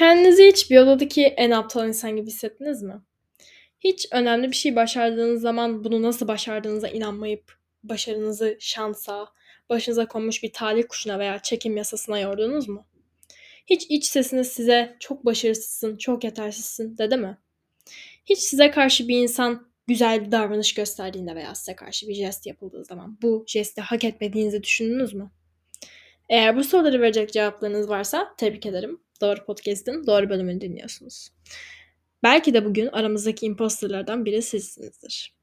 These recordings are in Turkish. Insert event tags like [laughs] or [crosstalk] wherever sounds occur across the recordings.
Kendinizi hiç bir odadaki en aptal insan gibi hissettiniz mi? Hiç önemli bir şey başardığınız zaman bunu nasıl başardığınıza inanmayıp başarınızı şansa, başınıza konmuş bir talih kuşuna veya çekim yasasına yordunuz mu? Hiç iç sesiniz size çok başarısızsın, çok yetersizsin dedi mi? Hiç size karşı bir insan güzel bir davranış gösterdiğinde veya size karşı bir jest yapıldığı zaman bu jesti hak etmediğinizi düşündünüz mü? Eğer bu soruları verecek cevaplarınız varsa tebrik ederim. Doğru Podcast'ın doğru bölümünü dinliyorsunuz. Belki de bugün aramızdaki imposterlardan biri sizsinizdir.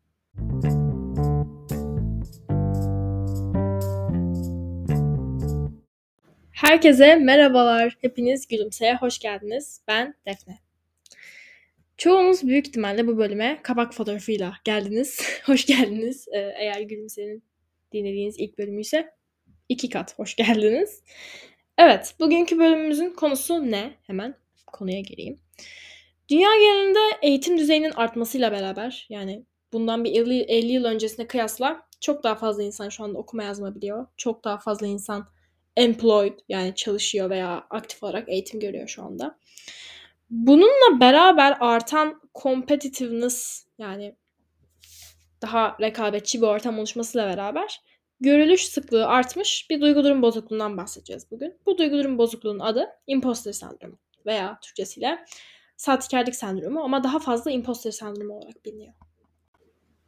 Herkese merhabalar. Hepiniz Gülümse'ye hoş geldiniz. Ben Defne. Çoğunuz büyük ihtimalle bu bölüme kabak fotoğrafıyla geldiniz. [laughs] hoş geldiniz. Ee, eğer Gülümse'nin dinlediğiniz ilk bölümü ise iki kat hoş geldiniz. Evet, bugünkü bölümümüzün konusu ne? Hemen konuya gireyim. Dünya genelinde eğitim düzeyinin artmasıyla beraber yani bundan bir 50, 50 yıl öncesine kıyasla çok daha fazla insan şu anda okuma yazma biliyor. Çok daha fazla insan employed yani çalışıyor veya aktif olarak eğitim görüyor şu anda. Bununla beraber artan competitiveness yani daha rekabetçi bir ortam oluşmasıyla beraber görülüş sıklığı artmış bir duygu durum bozukluğundan bahsedeceğiz bugün. Bu duygu durum bozukluğunun adı imposter sendromu veya Türkçesiyle sahtekarlık sendromu ama daha fazla imposter sendromu olarak biliniyor.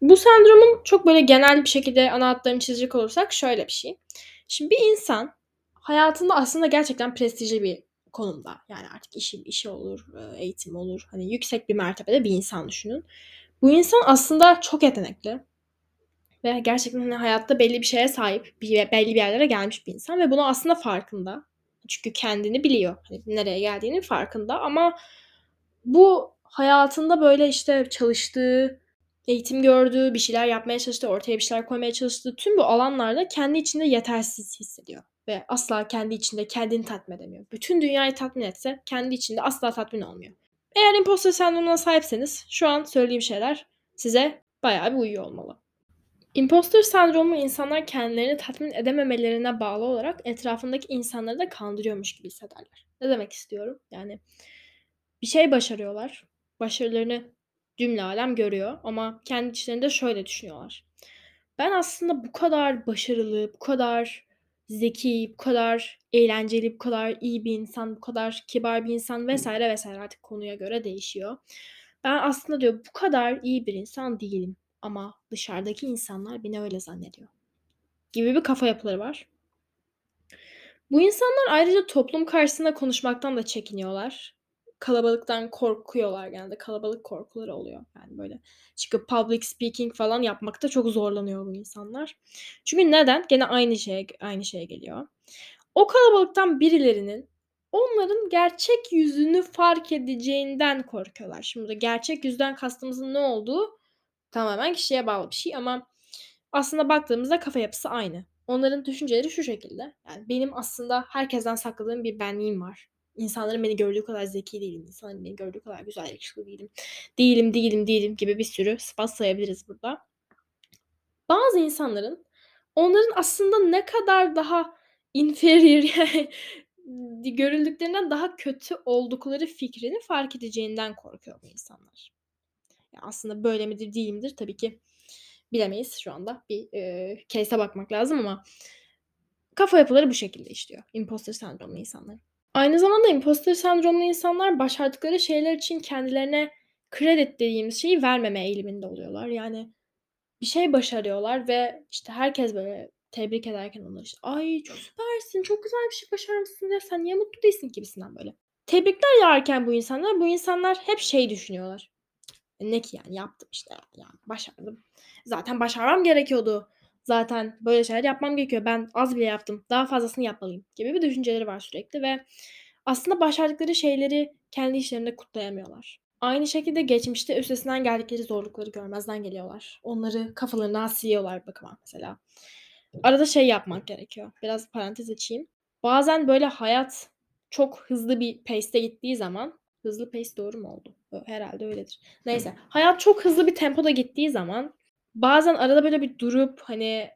Bu sendromun çok böyle genel bir şekilde ana hatlarını çizecek olursak şöyle bir şey. Şimdi bir insan hayatında aslında gerçekten prestijli bir konumda. Yani artık işi işi olur, e, eğitim olur. Hani yüksek bir mertebede bir insan düşünün. Bu insan aslında çok yetenekli ve gerçekten hani hayatta belli bir şeye sahip, bir, belli bir yerlere gelmiş bir insan ve bunu aslında farkında. Çünkü kendini biliyor. Hani nereye geldiğinin farkında ama bu hayatında böyle işte çalıştığı, eğitim gördüğü, bir şeyler yapmaya çalıştığı, ortaya bir şeyler koymaya çalıştığı tüm bu alanlarda kendi içinde yetersiz hissediyor. Ve asla kendi içinde kendini tatmin edemiyor. Bütün dünyayı tatmin etse kendi içinde asla tatmin olmuyor. Eğer imposter sendromuna sahipseniz şu an söylediğim şeyler size bayağı bir uyuyor olmalı. Imposter sendromu insanlar kendilerini tatmin edememelerine bağlı olarak etrafındaki insanları da kandırıyormuş gibi hissederler. Ne demek istiyorum? Yani bir şey başarıyorlar. Başarılarını cümle alem görüyor ama kendi içlerinde şöyle düşünüyorlar. Ben aslında bu kadar başarılı, bu kadar zeki, bu kadar eğlenceli, bu kadar iyi bir insan, bu kadar kibar bir insan vesaire vesaire artık konuya göre değişiyor. Ben aslında diyor bu kadar iyi bir insan değilim ama dışarıdaki insanlar beni öyle zannediyor. Gibi bir kafa yapıları var. Bu insanlar ayrıca toplum karşısında konuşmaktan da çekiniyorlar. Kalabalıktan korkuyorlar genelde. Kalabalık korkuları oluyor. Yani böyle çıkıp public speaking falan yapmakta çok zorlanıyor bu insanlar. Çünkü neden? Gene aynı şeye aynı şeye geliyor. O kalabalıktan birilerinin onların gerçek yüzünü fark edeceğinden korkuyorlar. Şimdi gerçek yüzden kastımızın ne olduğu Tamamen kişiye bağlı bir şey ama aslında baktığımızda kafa yapısı aynı. Onların düşünceleri şu şekilde. Yani benim aslında herkesten sakladığım bir benliğim var. İnsanların beni gördüğü kadar zeki değilim. İnsanların beni gördüğü kadar güzel yakışıklı değilim. Değilim, değilim, değilim gibi bir sürü sıfat sayabiliriz burada. Bazı insanların onların aslında ne kadar daha inferior [laughs] yani görüldüklerinden daha kötü oldukları fikrini fark edeceğinden korkuyor bu insanlar. Aslında böyle midir değil midir tabii ki bilemeyiz şu anda. Bir e, case'e bakmak lazım ama kafa yapıları bu şekilde işliyor. Imposter sendromlu insanlar. Aynı zamanda imposter sendromlu insanlar başardıkları şeyler için kendilerine kredi dediğimiz şeyi vermeme eğiliminde oluyorlar. Yani bir şey başarıyorlar ve işte herkes böyle tebrik ederken onları işte ay çok süpersin çok güzel bir şey başarmışsın ya sen niye mutlu değilsin gibisinden böyle. Tebrikler yağarken bu insanlar bu insanlar hep şey düşünüyorlar. Ne ki yani yaptım işte yani başardım. Zaten başarmam gerekiyordu. Zaten böyle şeyler yapmam gerekiyor. Ben az bile yaptım. Daha fazlasını yapmalıyım gibi bir düşünceleri var sürekli ve aslında başardıkları şeyleri kendi işlerinde kutlayamıyorlar. Aynı şekilde geçmişte üstesinden geldikleri zorlukları görmezden geliyorlar. Onları kafalarından siliyorlar bakıma mesela. Arada şey yapmak gerekiyor. Biraz parantez açayım. Bazen böyle hayat çok hızlı bir pace'te gittiği zaman Hızlı pace doğru mu oldu? Herhalde öyledir. Neyse. Hayat çok hızlı bir tempoda gittiği zaman bazen arada böyle bir durup hani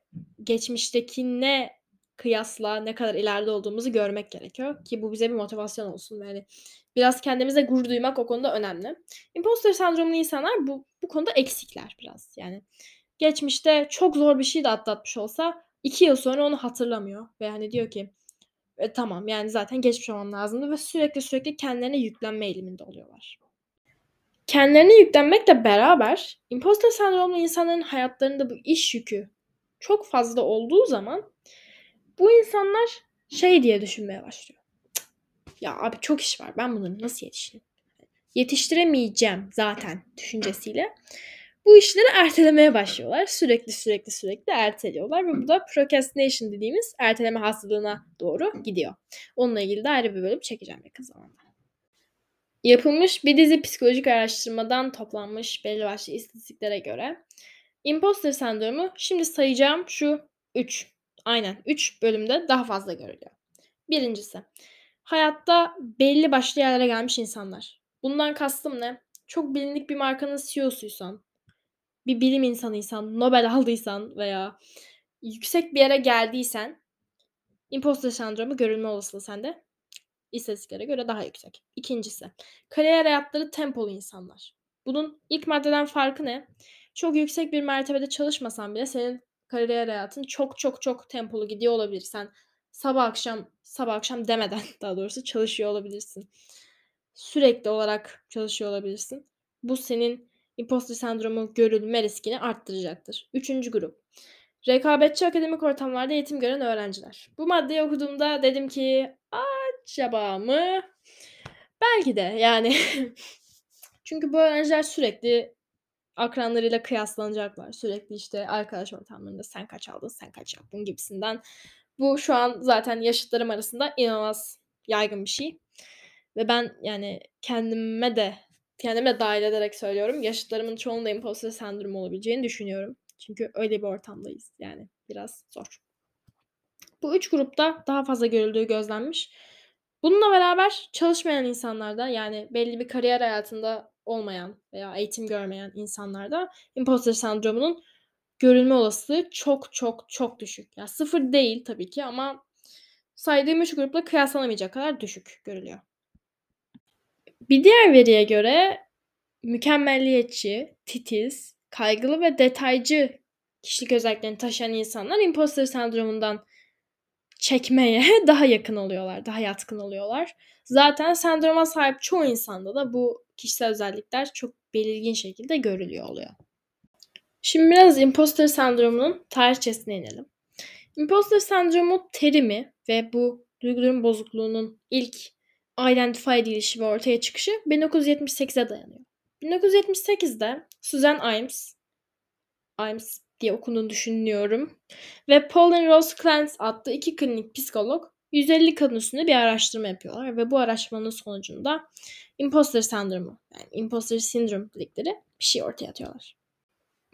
geçmiştekine kıyasla ne kadar ileride olduğumuzu görmek gerekiyor ki bu bize bir motivasyon olsun. Yani biraz kendimize gurur duymak o konuda önemli. Imposter sendromlu insanlar bu, bu konuda eksikler biraz. Yani geçmişte çok zor bir şey de atlatmış olsa iki yıl sonra onu hatırlamıyor. Ve hani diyor ki e, tamam yani zaten geçmiş olmam lazımdı ve sürekli sürekli kendilerine yüklenme eğiliminde oluyorlar. Kendilerine yüklenmekle beraber imposter sendromlu insanların hayatlarında bu iş yükü çok fazla olduğu zaman bu insanlar şey diye düşünmeye başlıyor. Ya abi çok iş var ben bunları nasıl yetiştireyim? Yetiştiremeyeceğim zaten düşüncesiyle bu işleri ertelemeye başlıyorlar. Sürekli sürekli sürekli erteliyorlar ve bu da procrastination dediğimiz erteleme hastalığına doğru gidiyor. Onunla ilgili de ayrı bir bölüm çekeceğim yakın zamanda. Yapılmış bir dizi psikolojik araştırmadan toplanmış belli başlı istatistiklere göre imposter sendromu şimdi sayacağım şu 3. Aynen 3 bölümde daha fazla görülüyor. Birincisi hayatta belli başlı yerlere gelmiş insanlar. Bundan kastım ne? Çok bilindik bir markanın CEO'suysan, bir bilim insanıysan, Nobel aldıysan veya yüksek bir yere geldiysen imposter sendromu görülme olasılığı sende istatistiklere göre daha yüksek. İkincisi, kariyer hayatları tempolu insanlar. Bunun ilk maddeden farkı ne? Çok yüksek bir mertebede çalışmasan bile senin kariyer hayatın çok çok çok tempolu gidiyor olabilir. Sen sabah akşam sabah akşam demeden [laughs] daha doğrusu çalışıyor olabilirsin. Sürekli olarak çalışıyor olabilirsin. Bu senin imposter sendromu görülme riskini arttıracaktır. Üçüncü grup. Rekabetçi akademik ortamlarda eğitim gören öğrenciler. Bu maddeyi okuduğumda dedim ki acaba mı? Belki de yani. [laughs] Çünkü bu öğrenciler sürekli akranlarıyla kıyaslanacaklar. Sürekli işte arkadaş ortamlarında sen kaç aldın, sen kaç yaptın gibisinden. Bu şu an zaten yaşıtlarım arasında inanılmaz yaygın bir şey. Ve ben yani kendime de kendime dahil ederek söylüyorum. Yaşıtlarımın çoğunda imposter sendromu olabileceğini düşünüyorum. Çünkü öyle bir ortamdayız. Yani biraz zor. Bu üç grupta daha fazla görüldüğü gözlenmiş. Bununla beraber çalışmayan insanlarda yani belli bir kariyer hayatında olmayan veya eğitim görmeyen insanlarda imposter sendromunun görülme olasılığı çok çok çok düşük. Yani sıfır değil tabii ki ama saydığım üç grupla kıyaslanamayacak kadar düşük görülüyor. Bir diğer veriye göre mükemmelliyetçi, titiz, kaygılı ve detaycı kişilik özelliklerini taşıyan insanlar imposter sendromundan çekmeye [laughs] daha yakın oluyorlar, daha yatkın oluyorlar. Zaten sendroma sahip çoğu insanda da bu kişisel özellikler çok belirgin şekilde görülüyor oluyor. Şimdi biraz imposter sendromunun tarihçesine inelim. Imposter sendromu terimi ve bu duyguların bozukluğunun ilk identify edilişi ve ortaya çıkışı 1978'e dayanıyor. 1978'de Susan Imes, Imes diye okunduğunu düşünüyorum. Ve Pauline Rose Clance adlı iki klinik psikolog 150 kadın üstünde bir araştırma yapıyorlar ve bu araştırmanın sonucunda imposter sendromu yani imposter sindrom dedikleri bir şey ortaya atıyorlar.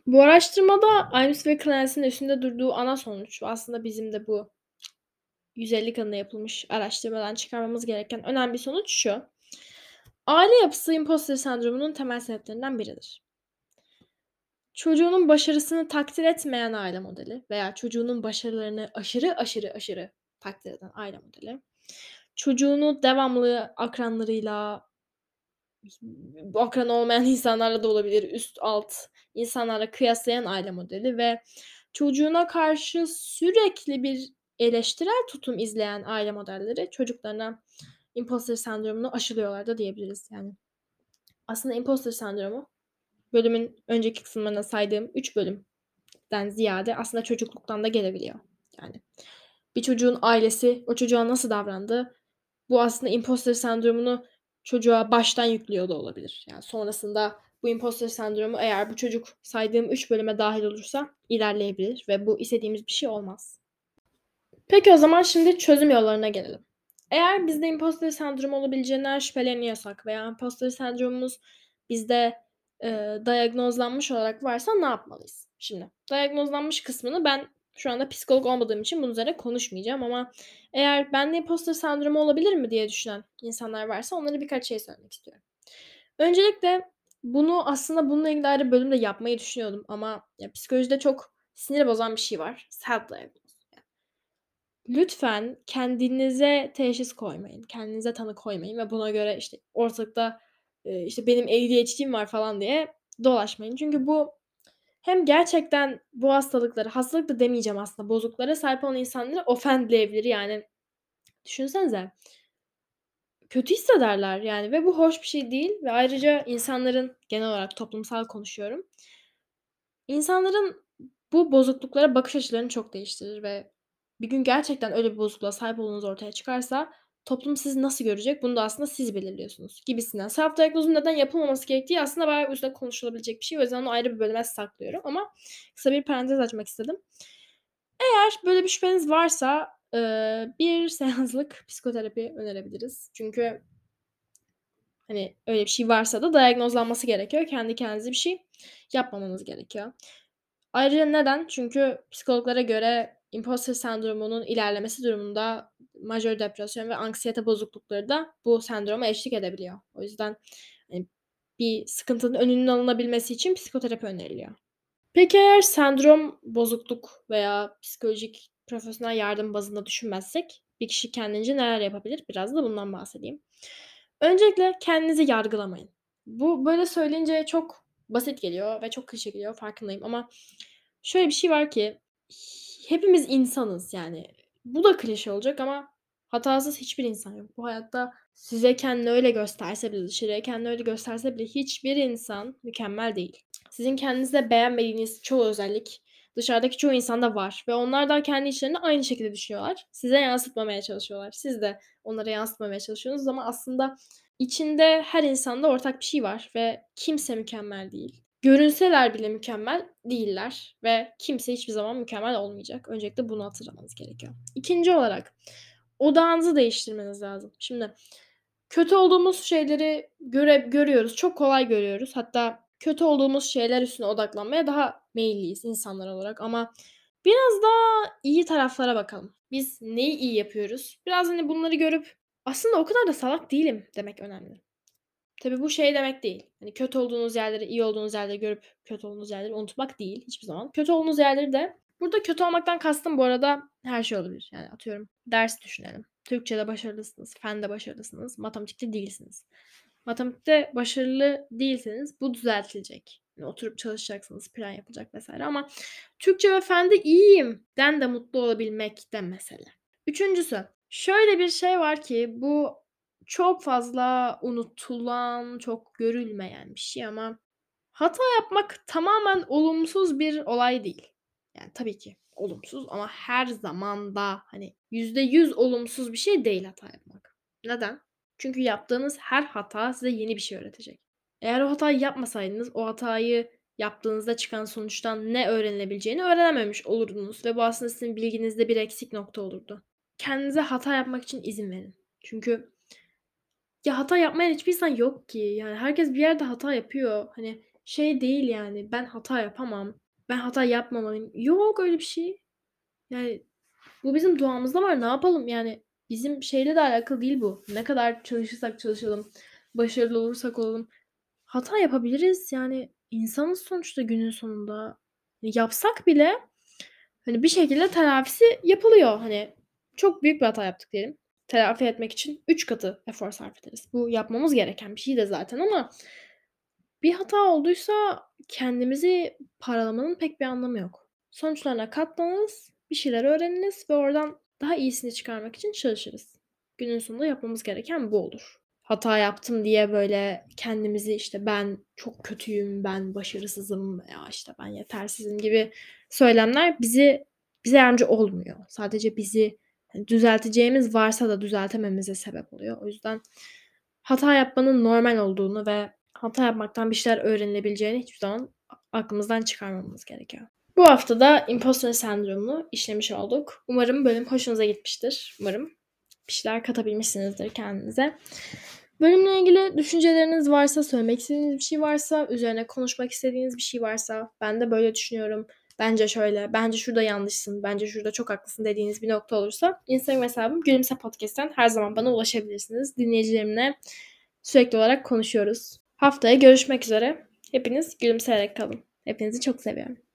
Bu araştırmada Imes ve Clance'in üstünde durduğu ana sonuç aslında bizim de bu 150 kadına yapılmış araştırmadan çıkarmamız gereken önemli sonuç şu. Aile yapısı imposter sendromunun temel sebeplerinden biridir. Çocuğunun başarısını takdir etmeyen aile modeli veya çocuğunun başarılarını aşırı aşırı aşırı takdir eden aile modeli. Çocuğunu devamlı akranlarıyla akran olmayan [laughs] insanlarla da olabilir, üst alt insanlarla kıyaslayan aile modeli ve çocuğuna karşı sürekli bir eleştirel tutum izleyen aile modelleri çocuklarına imposter sendromunu aşılıyorlar da diyebiliriz yani. Aslında imposter sendromu bölümün önceki kısımlarına saydığım 3 bölümden ziyade aslında çocukluktan da gelebiliyor. Yani bir çocuğun ailesi o çocuğa nasıl davrandı? Bu aslında imposter sendromunu çocuğa baştan yüklüyor da olabilir. Yani sonrasında bu imposter sendromu eğer bu çocuk saydığım 3 bölüme dahil olursa ilerleyebilir ve bu istediğimiz bir şey olmaz. Peki o zaman şimdi çözüm yollarına gelelim. Eğer bizde imposter sendromu olabileceğinden şüpheleniyorsak veya imposter sendromumuz bizde e, diagnozlanmış olarak varsa ne yapmalıyız? Şimdi diagnozlanmış kısmını ben şu anda psikolog olmadığım için bunun üzerine konuşmayacağım ama eğer bende imposter sendromu olabilir mi diye düşünen insanlar varsa onlara birkaç şey söylemek istiyorum. Öncelikle bunu aslında bununla ilgili ayrı bölümde yapmayı düşünüyordum ama ya, psikolojide çok sinir bozan bir şey var. Self diagnosis. lütfen kendinize teşhis koymayın. Kendinize tanı koymayın ve buna göre işte ortalıkta e, işte benim ADHD'm var falan diye dolaşmayın. Çünkü bu hem gerçekten bu hastalıkları, hastalık da demeyeceğim aslında, bozukluklara sahip olan insanları offendleyebilir. Yani düşünsenize kötü hissederler yani ve bu hoş bir şey değil ve ayrıca insanların genel olarak toplumsal konuşuyorum. İnsanların bu bozukluklara bakış açılarını çok değiştirir ve bir gün gerçekten öyle bir bozukluğa sahip olduğunuz ortaya çıkarsa toplum sizi nasıl görecek bunu da aslında siz belirliyorsunuz gibisinden. Self diagnose'un neden yapılmaması gerektiği aslında bayağı üstüne konuşulabilecek bir şey. O yüzden onu ayrı bir bölüme saklıyorum ama kısa bir parantez açmak istedim. Eğer böyle bir şüpheniz varsa bir [laughs] seanslık psikoterapi önerebiliriz. Çünkü hani öyle bir şey varsa da diagnozlanması gerekiyor. Kendi kendinize bir şey yapmamanız gerekiyor. Ayrıca neden? Çünkü psikologlara göre imposter sendromunun ilerlemesi durumunda majör depresyon ve anksiyete bozuklukları da bu sendroma eşlik edebiliyor. O yüzden hani bir sıkıntının önünün alınabilmesi için psikoterapi öneriliyor. Peki eğer sendrom, bozukluk veya psikolojik profesyonel yardım bazında düşünmezsek bir kişi kendince neler yapabilir? Biraz da bundan bahsedeyim. Öncelikle kendinizi yargılamayın. Bu böyle söyleyince çok basit geliyor ve çok klişe geliyor farkındayım ama şöyle bir şey var ki hepimiz insanız yani. Bu da klişe olacak ama hatasız hiçbir insan yok. Bu hayatta size kendini öyle gösterse bile, dışarıya kendini öyle gösterse bile hiçbir insan mükemmel değil. Sizin kendinizde beğenmediğiniz çoğu özellik dışarıdaki çoğu insanda var ve onlar da kendi içlerinde aynı şekilde düşünüyorlar. Size yansıtmamaya çalışıyorlar. Siz de onlara yansıtmamaya çalışıyorsunuz ama aslında içinde her insanda ortak bir şey var ve kimse mükemmel değil. Görünseler bile mükemmel değiller ve kimse hiçbir zaman mükemmel olmayacak. Öncelikle bunu hatırlamanız gerekiyor. İkinci olarak odağınızı değiştirmeniz lazım. Şimdi kötü olduğumuz şeyleri göre görüyoruz. Çok kolay görüyoruz. Hatta kötü olduğumuz şeyler üstüne odaklanmaya daha meyilliyiz insanlar olarak ama biraz daha iyi taraflara bakalım. Biz neyi iyi yapıyoruz? Biraz hani bunları görüp aslında o kadar da salak değilim demek önemli. Tabi bu şey demek değil. Hani kötü olduğunuz yerleri, iyi olduğunuz yerleri görüp kötü olduğunuz yerleri unutmak değil hiçbir zaman. Kötü olduğunuz yerleri de burada kötü olmaktan kastım bu arada her şey olabilir. Yani atıyorum ders düşünelim. Türkçe'de başarılısınız, fende başarılısınız, matematikte değilsiniz. Matematikte başarılı değilseniz bu düzeltilecek. Yani oturup çalışacaksınız, plan yapılacak vesaire ama Türkçe ve fende iyiyim den de mutlu olabilmek de mesele. Üçüncüsü, şöyle bir şey var ki bu çok fazla unutulan, çok görülmeyen bir şey ama hata yapmak tamamen olumsuz bir olay değil. Yani tabii ki olumsuz ama her zaman da hani %100 olumsuz bir şey değil hata yapmak. Neden? Çünkü yaptığınız her hata size yeni bir şey öğretecek. Eğer o hatayı yapmasaydınız o hatayı yaptığınızda çıkan sonuçtan ne öğrenilebileceğini öğrenememiş olurdunuz ve bu aslında sizin bilginizde bir eksik nokta olurdu. Kendinize hata yapmak için izin verin. Çünkü ya hata yapmayan hiçbir insan yok ki. Yani herkes bir yerde hata yapıyor. Hani şey değil yani ben hata yapamam. Ben hata yapmamalıyım. Yok öyle bir şey. Yani bu bizim doğamızda var. Ne yapalım? Yani bizim şeyle de alakalı değil bu. Ne kadar çalışırsak çalışalım, başarılı olursak olalım. Hata yapabiliriz. Yani insanız sonuçta günün sonunda. Yapsak bile hani bir şekilde telafisi yapılıyor. Hani çok büyük bir hata yaptık diyelim telafi etmek için 3 katı efor sarf ederiz. Bu yapmamız gereken bir şey de zaten ama bir hata olduysa kendimizi paralamanın pek bir anlamı yok. Sonuçlarına katlanırız, bir şeyler öğreniriz ve oradan daha iyisini çıkarmak için çalışırız. Günün sonunda yapmamız gereken bu olur. Hata yaptım diye böyle kendimizi işte ben çok kötüyüm, ben başarısızım veya işte ben yetersizim gibi söylemler bizi bize yardımcı olmuyor. Sadece bizi düzelteceğimiz varsa da düzeltememize sebep oluyor. O yüzden hata yapmanın normal olduğunu ve hata yapmaktan bir şeyler öğrenilebileceğini hiçbir zaman aklımızdan çıkarmamamız gerekiyor. Bu hafta da imposter sendromunu işlemiş olduk. Umarım bölüm hoşunuza gitmiştir. Umarım bir şeyler katabilmişsinizdir kendinize. Bölümle ilgili düşünceleriniz varsa, söylemek istediğiniz bir şey varsa, üzerine konuşmak istediğiniz bir şey varsa, ben de böyle düşünüyorum bence şöyle, bence şurada yanlışsın, bence şurada çok haklısın dediğiniz bir nokta olursa Instagram hesabım Gülümse Podcast'ten her zaman bana ulaşabilirsiniz. Dinleyicilerimle sürekli olarak konuşuyoruz. Haftaya görüşmek üzere. Hepiniz gülümseyerek kalın. Hepinizi çok seviyorum.